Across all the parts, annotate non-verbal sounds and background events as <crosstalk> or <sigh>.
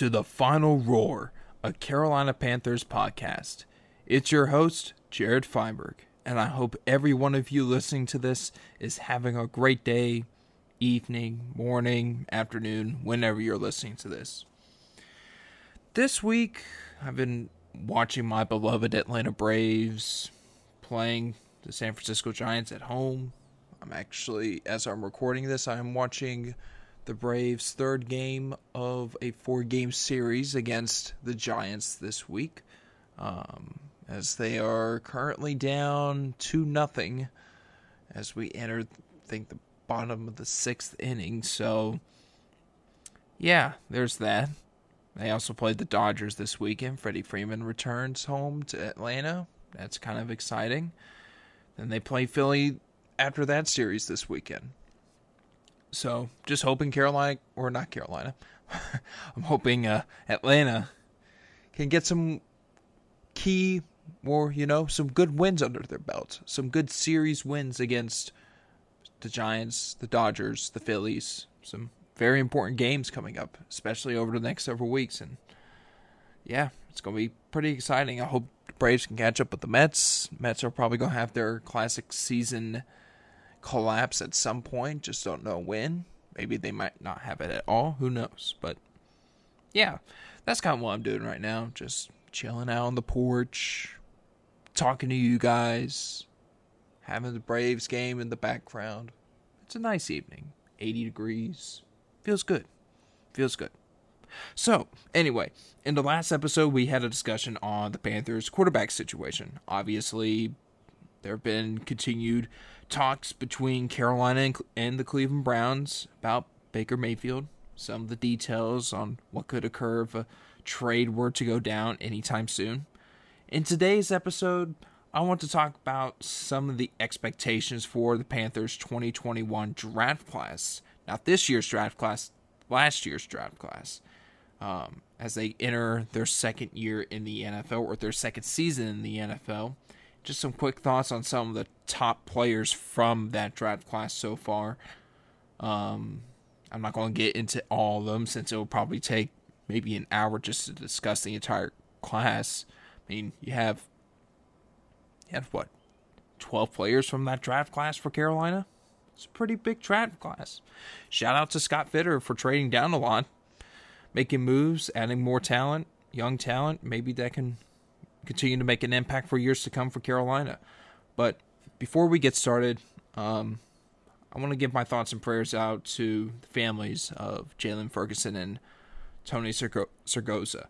To the Feinal Roar, a Carolina Panthers podcast. It's your host, Jared Feinberg, and I hope every one of you listening to this is having a great day, evening, morning, afternoon, whenever you're listening to this. This week, I've been watching my beloved Atlanta Braves playing the San Francisco Giants at home. I'm actually, as I'm recording this, I'm watching the Braves' third game of a four game series against the Giants this week. Um, as they are currently down 2 nothing as we enter, I think, the bottom of the sixth inning. So, yeah, there's that. They also played the Dodgers this weekend. Freddie Freeman returns home to Atlanta. That's kind of exciting. Then they play Philly after that series this weekend. So just hoping Carolina or not Carolina, <laughs> I'm hoping uh, Atlanta can get some key or you know some good wins under their belt, some good series wins against the Giants, the Dodgers, the Phillies. Some very important games coming up, especially over the next several weeks, and yeah, it's gonna be pretty exciting. I hope the Braves can catch up with the Mets. Mets are probably gonna have their classic season collapse at some point. Just don't know when. Maybe they might not have it at all. Who knows? But yeah, that's kind of what I'm doing right now. Just chilling out on the porch, talking to you guys, having the Braves game in the background. It's a nice evening. 80 degrees. Feels good. Feels good. So, anyway, in the last episode, we had a discussion on the Panthers' quarterback situation. Obviously, there have been continued talks between Carolina and the Cleveland Browns about Baker Mayfield. Some of the details on what could occur if a trade were to go down anytime soon. In today's episode, I want to talk about some of the expectations for the Panthers 2021 draft class. Not this year's draft class, last year's draft class. Um, as they enter their second year in the NFL or their second season in the NFL just some quick thoughts on some of the top players from that draft class so far. Um, I'm not going to get into all of them since it will probably take maybe an hour just to discuss the entire class. I mean, you have you have what 12 players from that draft class for Carolina. It's a pretty big draft class. Shout out to Scott Fitter for trading down a lot, making moves, adding more talent, young talent. Maybe that can continue to make an impact for years to come for Carolina. But before we get started, um, I want to give my thoughts and prayers out to the families of Jaylon Ferguson and Tony Siragusa.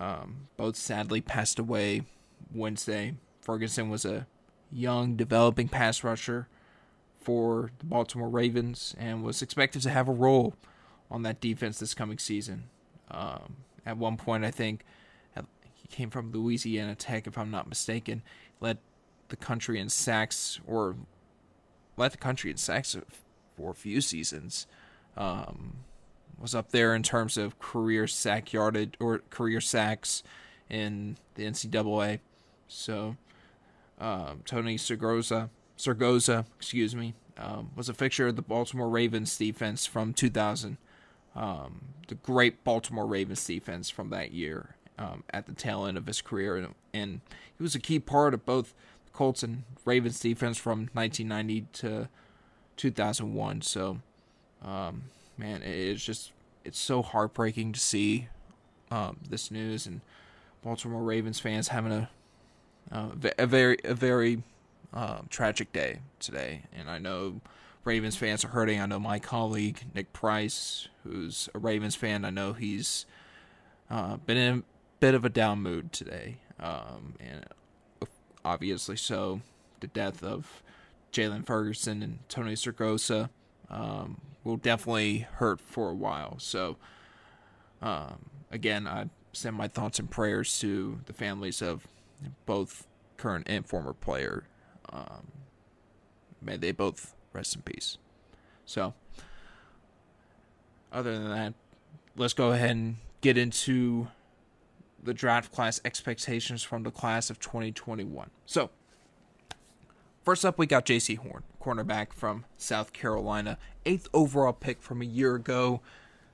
Um, both sadly passed away Wednesday. Ferguson was a young, developing pass rusher for the Baltimore Ravens and was expected to have a role on that defense this coming season. Um, at one point, I think came from Louisiana Tech, if I'm not mistaken. Led the country in sacks, or led the country in sacks for a few seasons. Um, was up there in terms of career sack yardage or career sacks in the NCAA. So um, Tony Sergoza, Sergoza, excuse me, um, was a fixture of the Baltimore Ravens defense from 2000. Um, the great Baltimore Ravens defense from that year, um, at the tail end of his career, and, and, he was a key part of both the Colts and Ravens defense from 1990 to 2001. So, um, man, it's just it's so heartbreaking to see um, this news and Baltimore Ravens fans having a uh, a very a very uh, tragic day today, and I know. Ravens fans are hurting. I know my colleague Nick Price, who's a Ravens fan. I know he's uh, been in bit of a down mood today, um, and obviously so. The death of Jaylon Ferguson and Tony Siragusa um, will definitely hurt for a while. So, um, again, I send my thoughts and prayers to the families of both current and former player. Um, may they both rest in peace. So, other than that, let's go ahead and get into the draft class expectations from the class of 2021. So, first up, we got Jaycee Horn, cornerback from South Carolina, eighth overall pick from a year ago.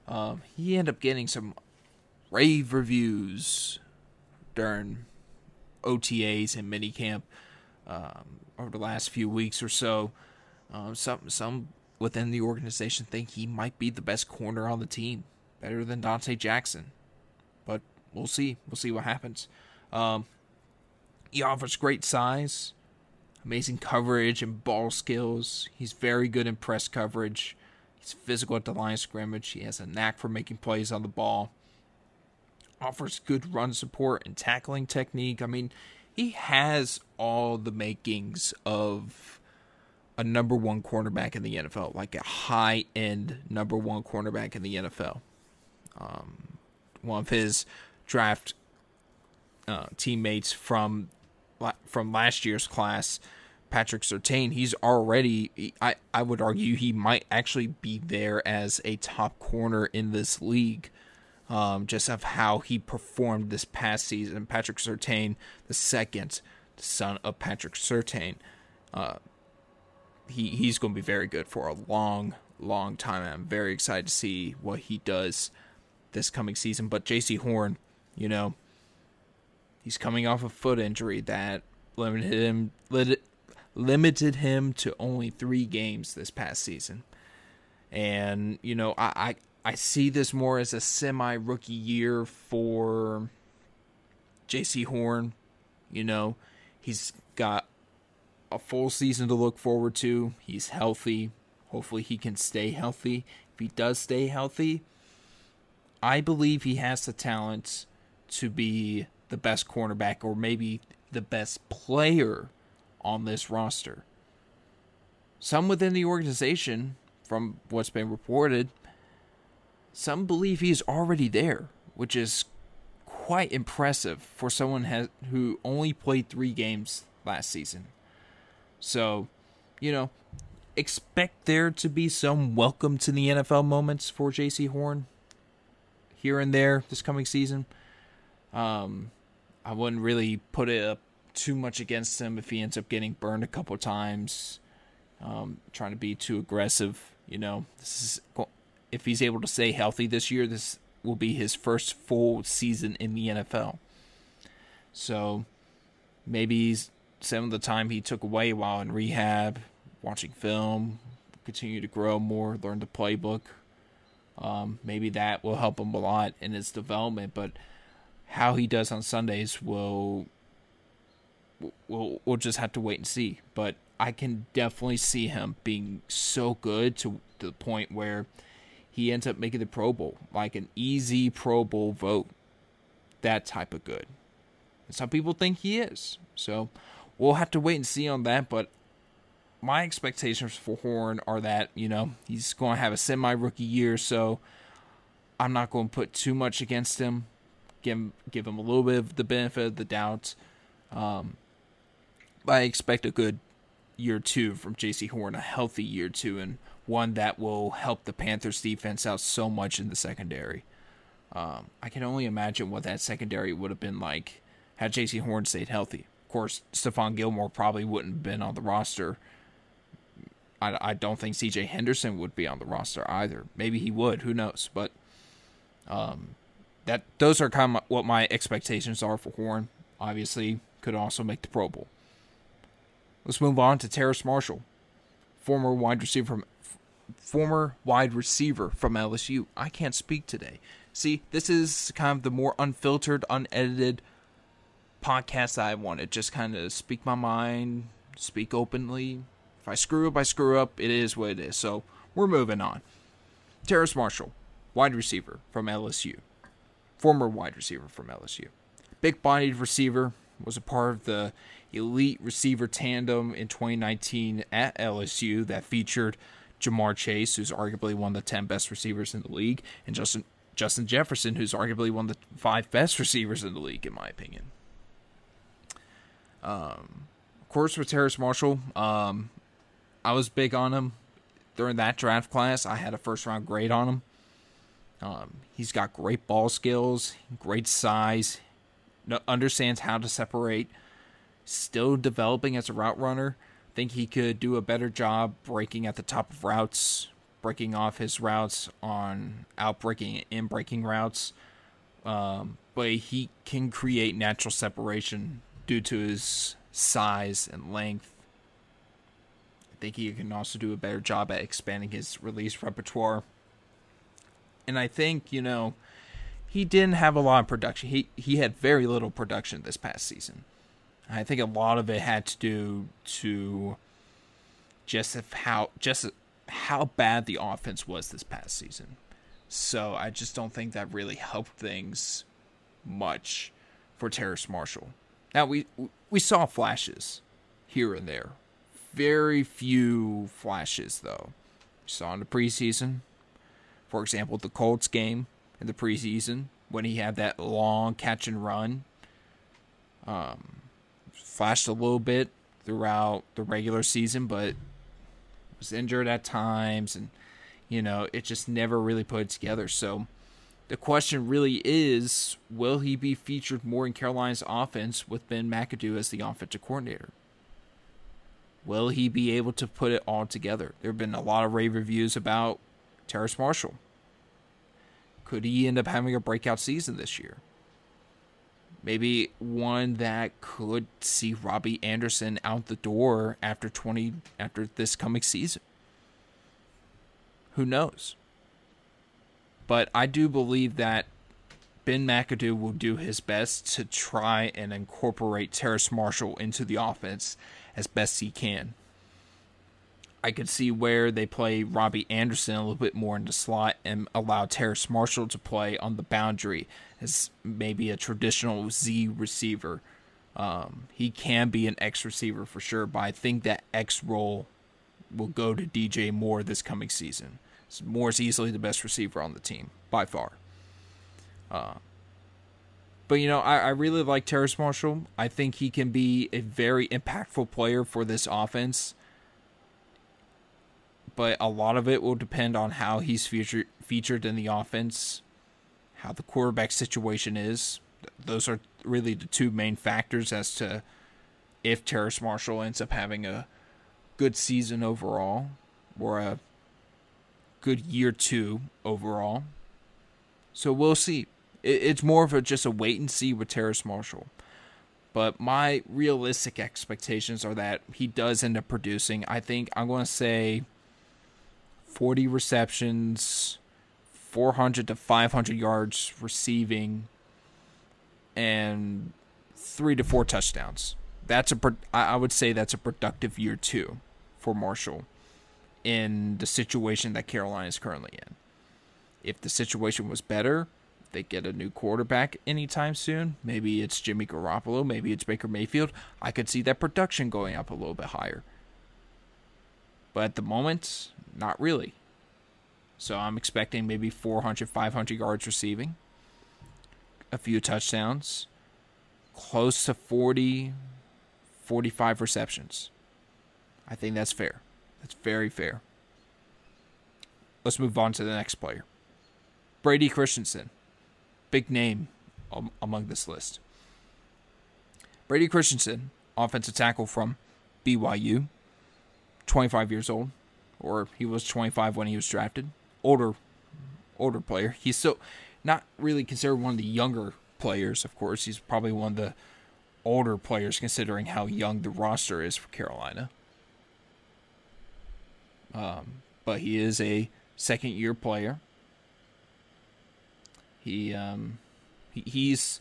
Um, he ended up getting some rave reviews during OTAs and minicamp um, over the last few weeks or so. Um, some some within the organization think he might be the best corner on the team, better than Donte Jackson. We'll see. We'll see what happens. Um, he offers great size, amazing coverage and ball skills. He's very good in press coverage. He's physical at the line of scrimmage. He has a knack for making plays on the ball. Offers good run support and tackling technique. I mean, he has all the makings of a number one cornerback in the NFL, like a high end number one cornerback in the NFL. Um, one of his draft uh, teammates from from last year's class, Patrick Surtain, he's already I, I would argue he might actually be there as a top corner in this league. Um, just of how he performed this past season. Patrick Surtain, the second, son of Patrick Surtain, uh, he he's going to be very good for a long, long time. I'm very excited to see what he does this coming season. But Jaycee Horn, you know, he's coming off a foot injury that limited him limited him to only three games this past season. And you know, I I, I see this more as a semi rookie year for Jaycee Horn. You know, he's got a full season to look forward to. He's healthy. Hopefully, he can stay healthy. If he does stay healthy, I believe he has the talent to be the best cornerback or maybe the best player on this roster. Some within the organization, from what's been reported, some believe he's already there, which is quite impressive for someone has, who only played three games last season. So, you know, expect there to be some welcome to the NFL moments for Jaycee Horn here and there this coming season. Um, I wouldn't really put it up too much against him if he ends up getting burned a couple times, um, trying to be too aggressive. You know, this is if he's able to stay healthy this year, this will be his first full season in the NFL. So maybe some of the time he took away while in rehab, watching film, continue to grow more, learn the playbook. Um, maybe that will help him a lot in his development, but how he does on Sundays will we'll we'll just have to wait and see. But I can definitely see him being so good to, to the point where he ends up making the Pro Bowl, like an easy Pro Bowl vote. That type of good. And some people think he is. So we'll have to wait and see on that. But my expectations for Horn are that, you know, he's going to have a semi rookie year. So I'm not going to put too much against him. Give him, give him a little bit of the benefit of the doubt. Um, I expect a good year two from Jaycee Horn, a healthy year two, and one that will help the Panthers defense out so much in the secondary. Um, I can only imagine what that secondary would have been like had Jaycee Horn stayed healthy. Of course, Stephon Gilmore probably wouldn't have been on the roster. I, I don't think C.J. Henderson would be on the roster either. Maybe he would. Who knows? But um, that those are kind of what my expectations are for Horn. Obviously, could also make the Pro Bowl. Let's move on to Terrace Marshall, former wide receiver from former wide receiver from LSU. I can't speak today. See, this is kind of the more unfiltered, unedited podcast I wanted. Just kind of speak my mind, speak openly. If I screw up, I screw up. It is what it is. So we're moving on. Terrace Marshall, wide receiver from LSU, former wide receiver from LSU, big bodied receiver, was a part of the elite receiver tandem in 2019 at LSU that featured Ja'Marr Chase, who's arguably one of the 10 best receivers in the league, and Justin Justin Jefferson, who's arguably one of the five best receivers in the league, in my opinion. Um, of course, with Terrace Marshall, um, I was big on him during that draft class. I had a first round grade on him. Um, he's got great ball skills, great size, understands how to separate still developing as a route runner. Think he could do a better job breaking at the top of routes, breaking off his routes on out breaking in breaking routes. Um, but he can create natural separation due to his size and length. I think he can also do a better job at expanding his release repertoire. And I think, you know, he didn't have a lot of production. He he had very little production this past season. I think a lot of it had to do to just how just how bad the offense was this past season. So I just don't think that really helped things much for Terrace Marshall. Now we we saw flashes here and there. Very few flashes though. We saw in the preseason. For example, the Colts game in the preseason when he had that long catch and run. Um, flashed a little bit throughout the regular season, but was injured at times, and you know it just never really put it together. So the question really is, will he be featured more in Carolina's offense with Ben McAdoo as the offensive coordinator? Will he be able to put it all together? There have been a lot of rave reviews about Terrace Marshall. Could he end up having a breakout season this year? Maybe one that could see Robbie Anderson out the door after 20 after this coming season. Who knows? But I do believe that Ben McAdoo will do his best to try and incorporate Terrace Marshall into the offense as best he can. I could see where they play Robbie Anderson a little bit more in the slot and allow Terrace Marshall to play on the boundary as maybe a traditional Z receiver. Um, he can be an X receiver for sure, but I think that X role will go to DJ Moore this coming season. Moore is easily the best receiver on the team by far. Uh, but you know, I, I really like Terrace Marshall. I think he can be a very impactful player for this offense but a lot of it will depend on how he's featured featured in the offense, how the quarterback situation is. Those are really the two main factors as to if Terrace Marshall ends up having a good season overall or a good year two overall. So we'll see. It's more of a just a wait and see with Terrace Marshall. But my realistic expectations are that he does end up producing. I think I'm going to say 40 receptions, 400 to 500 yards receiving, and three to four touchdowns. That's a I would say that's a productive year two for Marshall in the situation that Carolina is currently in. If the situation was better, they get a new quarterback anytime soon. Maybe it's Jimmy Garoppolo, maybe it's Baker Mayfield. I could see that production going up a little bit higher. But at the moment, not really. So I'm expecting maybe 400, 500 yards receiving, a few touchdowns, close to 40, 45 receptions. I think that's fair. That's very fair. Let's move on to the next player Brady Christensen. Big name among this list. Brady Christensen, offensive tackle from BYU, 25 years old, or he was 25 when he was drafted. Older, older player. He's so not really considered one of the younger players. Of course, he's probably one of the older players considering how young the roster is for Carolina. Um, but he is a second year player. He um, he, he's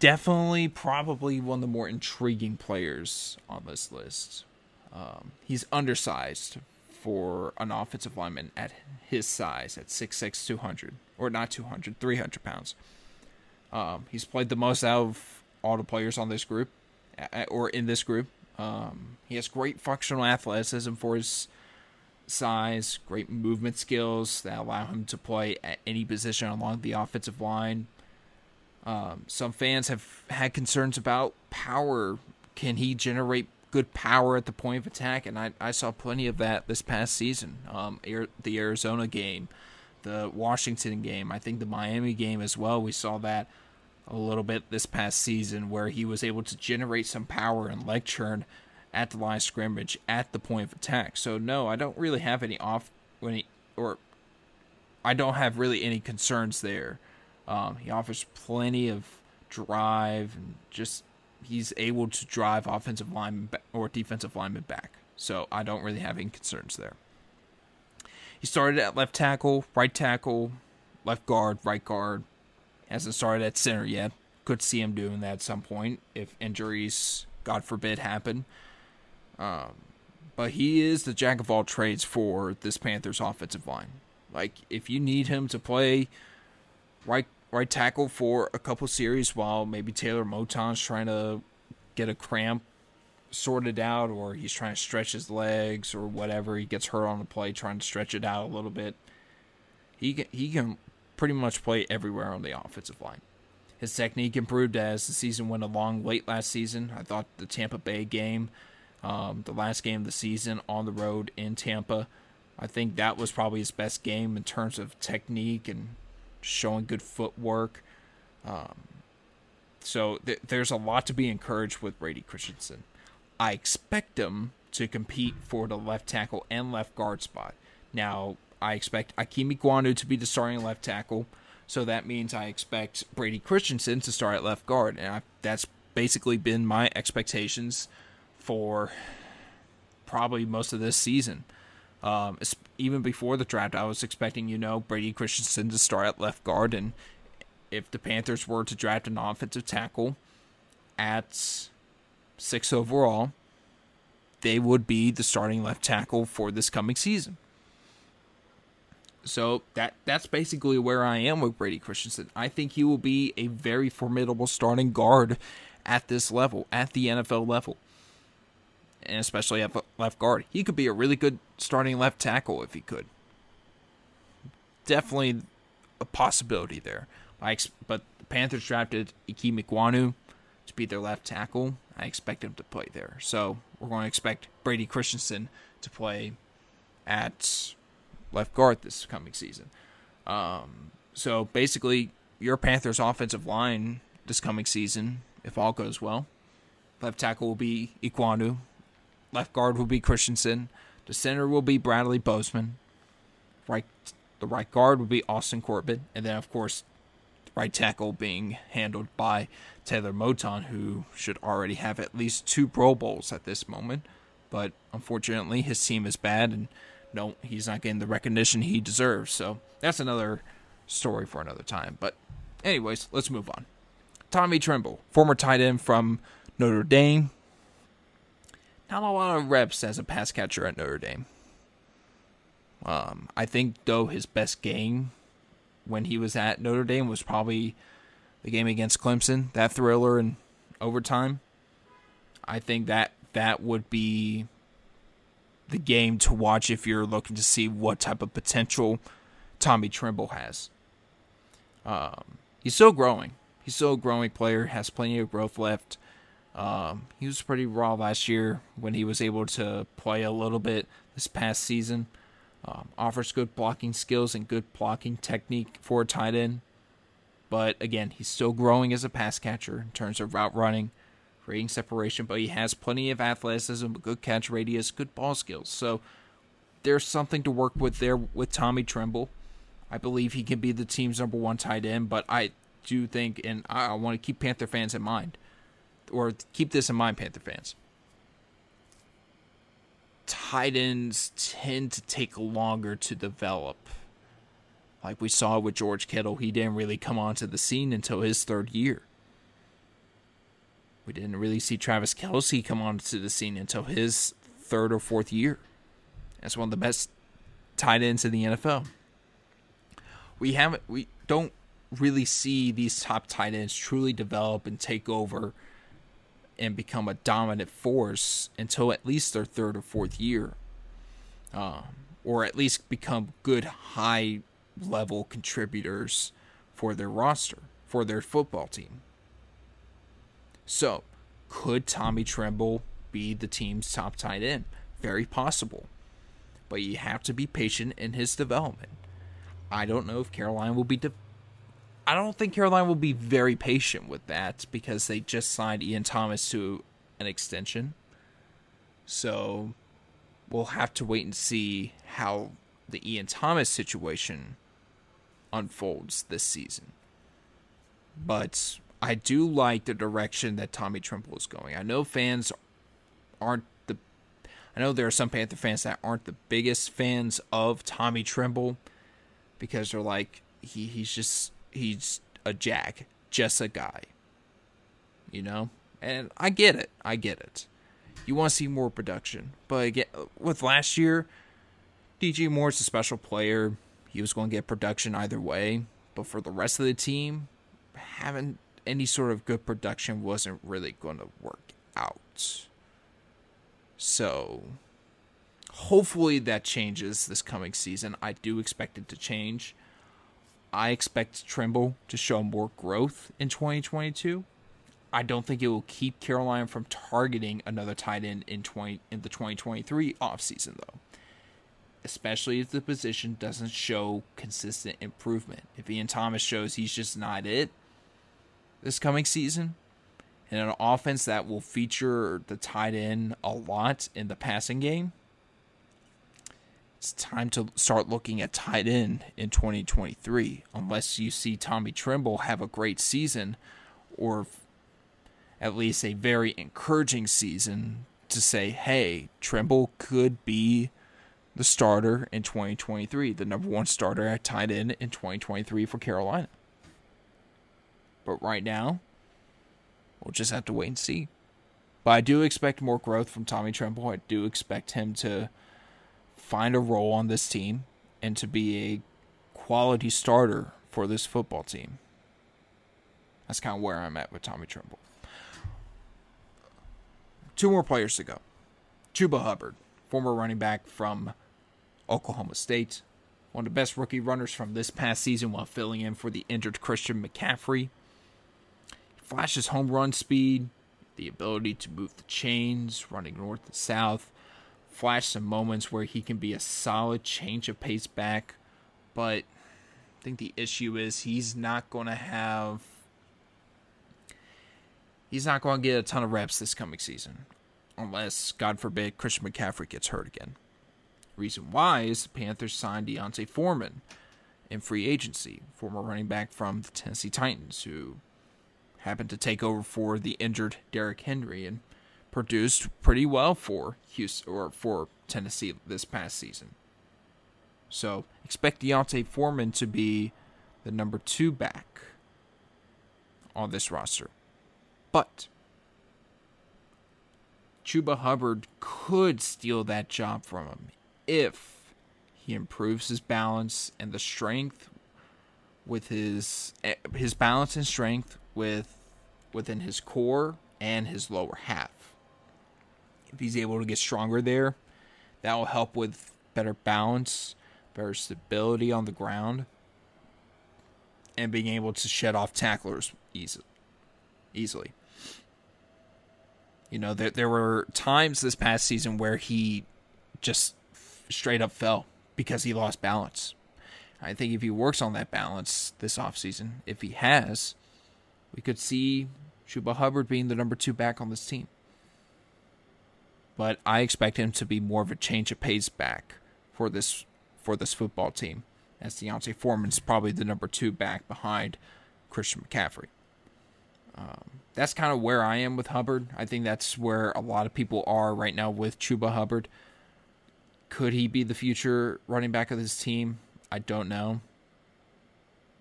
definitely probably one of the more intriguing players on this list. Um, he's undersized for an offensive lineman at his size, at 6'6", 200. Or not 200, 300 pounds. Um, he's played the most out of all the players on this group, or in this group. Um, he has great functional athleticism for his size, great movement skills that allow him to play at any position along the offensive line. Um, some fans have had concerns about power. Can he generate good power at the point of attack, and I, I saw plenty of that this past season. Um, Air, the Arizona game, the Washington game, I think the Miami game as well. We saw that a little bit this past season where he was able to generate some power and leg churn at the line of scrimmage at the point of attack. So no, I don't really have any off when he or I don't have really any concerns there Um, he offers plenty of drive and just he's able to drive offensive linemen or defensive lineman back. So I don't really have any concerns there. He started at left tackle, right tackle, left guard, right guard. Hasn't started at center yet. Could see him doing that at some point if injuries, God forbid, happen. Um, but he is the jack of all trades for this Panthers offensive line. Like if you need him to play right right tackle for a couple series while maybe Taylor Moton's trying to get a cramp sorted out or he's trying to stretch his legs or whatever, he gets hurt on the play trying to stretch it out a little bit. He can, he can pretty much play everywhere on the offensive line. His technique improved as the season went along late last season. I thought the Tampa Bay game um, the last game of the season on the road in Tampa. I think that was probably his best game in terms of technique and showing good footwork. Um, so th- there's a lot to be encouraged with Brady Christensen. I expect him to compete for the left tackle and left guard spot. Now, I expect Ikem Ekwonu to be the starting left tackle, so that means I expect Brady Christensen to start at left guard, and I, that's basically been my expectations for probably most of this season. Um, even before the draft, I was expecting, you know, Brady Christensen to start at left guard. And if the Panthers were to draft an offensive tackle at six overall, they would be the starting left tackle for this coming season. So that that's basically where I am with Brady Christensen. I think he will be a very formidable starting guard at this level, at the NFL level and especially at left guard. He could be a really good starting left tackle if he could. Definitely a possibility there. I but the Panthers drafted Ikem Ekwonu to be their left tackle. I expect him to play there. So we're going to expect Brady Christensen to play at left guard this coming season. Um, so basically, your Panthers offensive line this coming season, if all goes well, left tackle will be Ekwonu, Left guard will be Christensen. The center will be Bradley Bozeman. Right, the right guard will be Austin Corbett, and then of course, right tackle being handled by Taylor Moton, who should already have at least two Pro Bowls at this moment. But unfortunately, his team is bad, and no, he's not getting the recognition he deserves. So that's another story for another time. But anyways, let's move on. Tommy Tremble, former tight end from Notre Dame, not a lot of reps as a pass catcher at Notre Dame. Um, I think though his best game when he was at Notre Dame was probably the game against Clemson, that thriller in overtime. I think that that would be the game to watch if you're looking to see what type of potential Tommy Tremble has. Um, he's still growing. He's still a growing player, has plenty of growth left. Um, he was pretty raw last year when he was able to play a little bit this past season. Um, offers good blocking skills and good blocking technique for a tight end. But again, he's still growing as a pass catcher in terms of route running, creating separation, but he has plenty of athleticism, good catch radius, good ball skills. So there's something to work with there with Tommy Tremble. I believe he can be the team's number one tight end, but I do think, and I want to keep Panther fans in mind, or keep this in mind, Panther fans. Tight ends tend to take longer to develop. Like we saw with George Kittle, he didn't really come onto the scene until his third year. We didn't really see Travis Kelce come onto the scene until his third or fourth year. That's one of the best tight ends in the NFL. We haven't we don't really see these top tight ends truly develop and take over and become a dominant force until at least their third or fourth year, um, or at least become good high level contributors for their roster, for their football team. So, could Tommy Tremble be the team's top tight end? Very possible. But you have to be patient in his development. I don't know if Carolina will be de- I don't think Carolina will be very patient with that because they just signed Ian Thomas to an extension. So we'll have to wait and see how the Ian Thomas situation unfolds this season. but I do like the direction that Tommy Tremble is going. I know fans aren't the I know there are some Panther fans that aren't the biggest fans of Tommy Tremble because they're like he he's just he's a jack, just a guy. You know? And I get it. I get it. You want to see more production. But again, with last year, DJ Moore's a special player. He was going to get production either way. But for the rest of the team, having any sort of good production wasn't really going to work out. So, hopefully that changes this coming season. I do expect it to change. I expect Tremble to show more growth in 2022. I don't think it will keep Carolina from targeting another tight end in 20 in the 2023 offseason though. Especially if the position doesn't show consistent improvement. If Ian Thomas shows he's just not it this coming season, and an offense that will feature the tight end a lot in the passing game, it's time to start looking at tight end in 2023. Unless you see Tommy Tremble have a great season, or at least a very encouraging season to say, hey, Tremble could be the starter in 2023, the number one starter at tight end in 2023 for Carolina. But right now, we'll just have to wait and see. But I do expect more growth from Tommy Tremble. I do expect him to find a role on this team and to be a quality starter for this football team. That's kind of where I'm at with Tommy Tremble. Two more players to go. Chuba Hubbard, former running back from Oklahoma State, one of the best rookie runners from this past season while filling in for the injured Christian McCaffrey He flashes home run speed, the ability to move the chains, running north and south, flash some moments where he can be a solid change of pace back, but I think the issue is he's not going to have he's not going to get a ton of reps this coming season unless God forbid Christian McCaffrey gets hurt again. Reason why is the Panthers signed D'Onta Foreman in free agency, former running back from the Tennessee Titans who happened to take over for the injured Derrick Henry and produced pretty well for Houston or for Tennessee this past season. So expect D'Onta Foreman to be the number two back on this roster. But Chuba Hubbard could steal that job from him if he improves his balance and the strength with his eh, his balance and strength with within his core and his lower half. If he's able to get stronger there, that will help with better balance, better stability on the ground, and being able to shed off tacklers easily. Easily. You know, there there were times this past season where he just straight up fell because he lost balance. I think if he works on that balance this offseason, if he has, we could see Chuba Hubbard being the number two back on this team. But I expect him to be more of a change of pace back for this for this football team, as D'Onta Foreman's probably the number two back behind Christian McCaffrey. Um, that's kind of where I am with Hubbard. I think that's where a lot of people are right now with Chuba Hubbard. Could he be the future running back of this team? I don't know.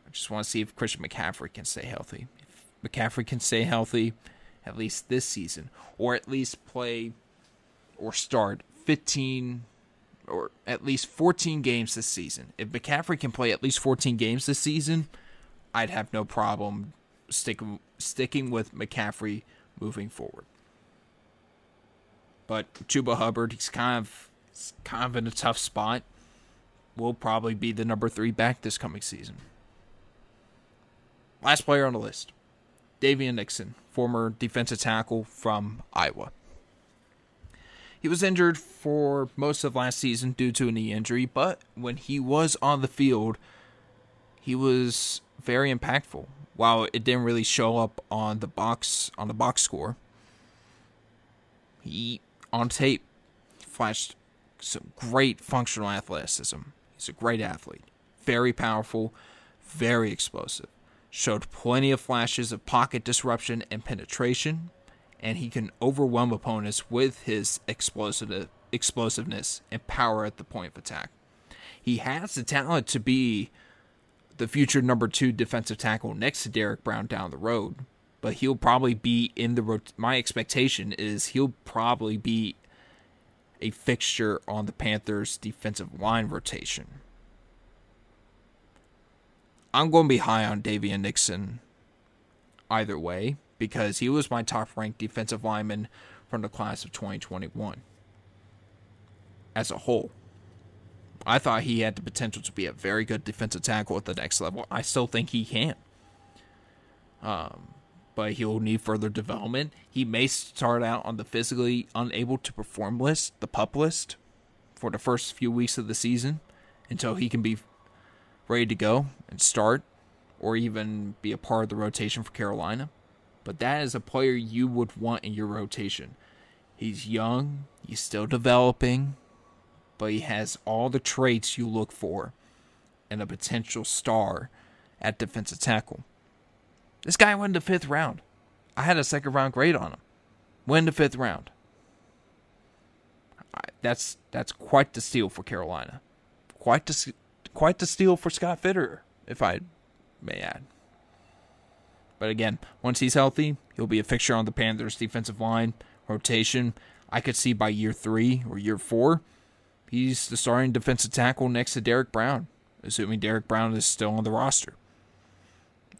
I just want to see if Christian McCaffrey can stay healthy. If McCaffrey can stay healthy at least this season, or at least play or start 15 or at least 14 games this season. If McCaffrey can play at least 14 games this season, I'd have no problem sticking sticking with McCaffrey moving forward. But Chuba Hubbard, he's kind of he's kind of in a tough spot. Will probably be the number three back this coming season. Last player on the list. Daviyon Nixon, former defensive tackle from Iowa. He was injured for most of last season due to a knee injury, but when he was on the field, he was very impactful. While it didn't really show up on the box on the box score, he on tape flashed some great functional athleticism. He's a great athlete, very powerful, very explosive showed plenty of flashes of pocket disruption and penetration, and he can overwhelm opponents with his explosive, explosiveness and power at the point of attack. He has the talent to be the future number two defensive tackle next to Derrick Brown down the road, but he'll probably be in the. Rot- my expectation is he'll probably be a fixture on the Panthers' defensive line rotation. I'm going to be high on Daviyon Nixon either way because he was my top ranked defensive lineman from the class of 2021 as a whole. I thought he had the potential to be a very good defensive tackle at the next level. I still think he can. Um, but he'll need further development. He may start out on the physically unable to perform list, the pup list, for the first few weeks of the season until he can be ready to go and start or even be a part of the rotation for Carolina. But that is a player you would want in your rotation. He's young, he's still developing, but he has all the traits you look for in a potential star at defensive tackle. This guy went in the fifth round. I had a second round grade on him. Went in the fifth round. That's that's quite the steal for Carolina. Quite the quite the steal for Scott Fitterer, if I may add. But again, once he's healthy, he'll be a fixture on the Panthers' defensive line rotation. I could see by year three or year four, he's the starting defensive tackle next to Derrick Brown, assuming Derrick Brown is still on the roster.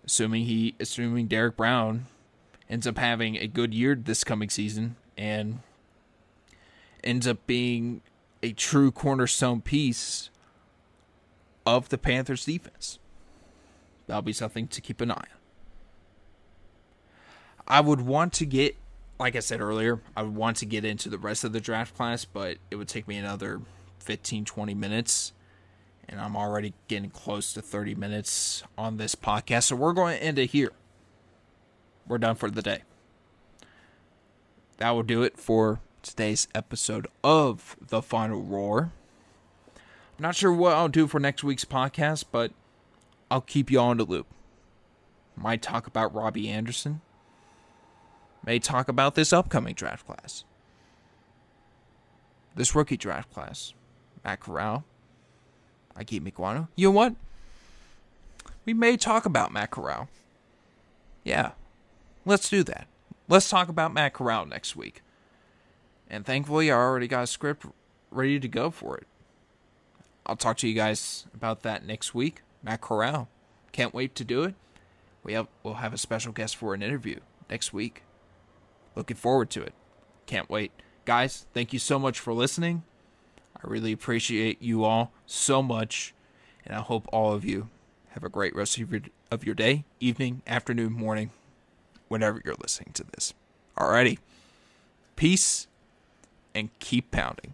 Assuming he, assuming Derrick Brown ends up having a good year this coming season and ends up being a true cornerstone piece of the Panthers defense. That'll be something to keep an eye on. I would want to get, like I said earlier, I would want to get into the rest of the draft class, but it would take me another 15, 20 minutes. And I'm already getting close to 30 minutes on this podcast. So we're going to end it here. We're done for the day. That will do it for today's episode of The Feinal Roar. I'm not sure what I'll do for next week's podcast, but I'll keep you in the loop. Might talk about Robbie Anderson. May talk about this upcoming draft class. This rookie draft class. Matt Corral. I keep Ekwonu. You know what? We may talk about Matt Corral. Yeah. Let's do that. Let's talk about Matt Corral next week. And thankfully, I already got a script ready to go for it. I'll talk to you guys about that next week. Matt Corral. Can't wait to do it. We have we'll have a special guest for an interview next week. Looking forward to it. Can't wait. Guys, thank you so much for listening. I really appreciate you all so much, and I hope all of you have a great rest of your, of your day, evening, afternoon, morning, whenever you're listening to this. Alrighty. Peace and keep pounding.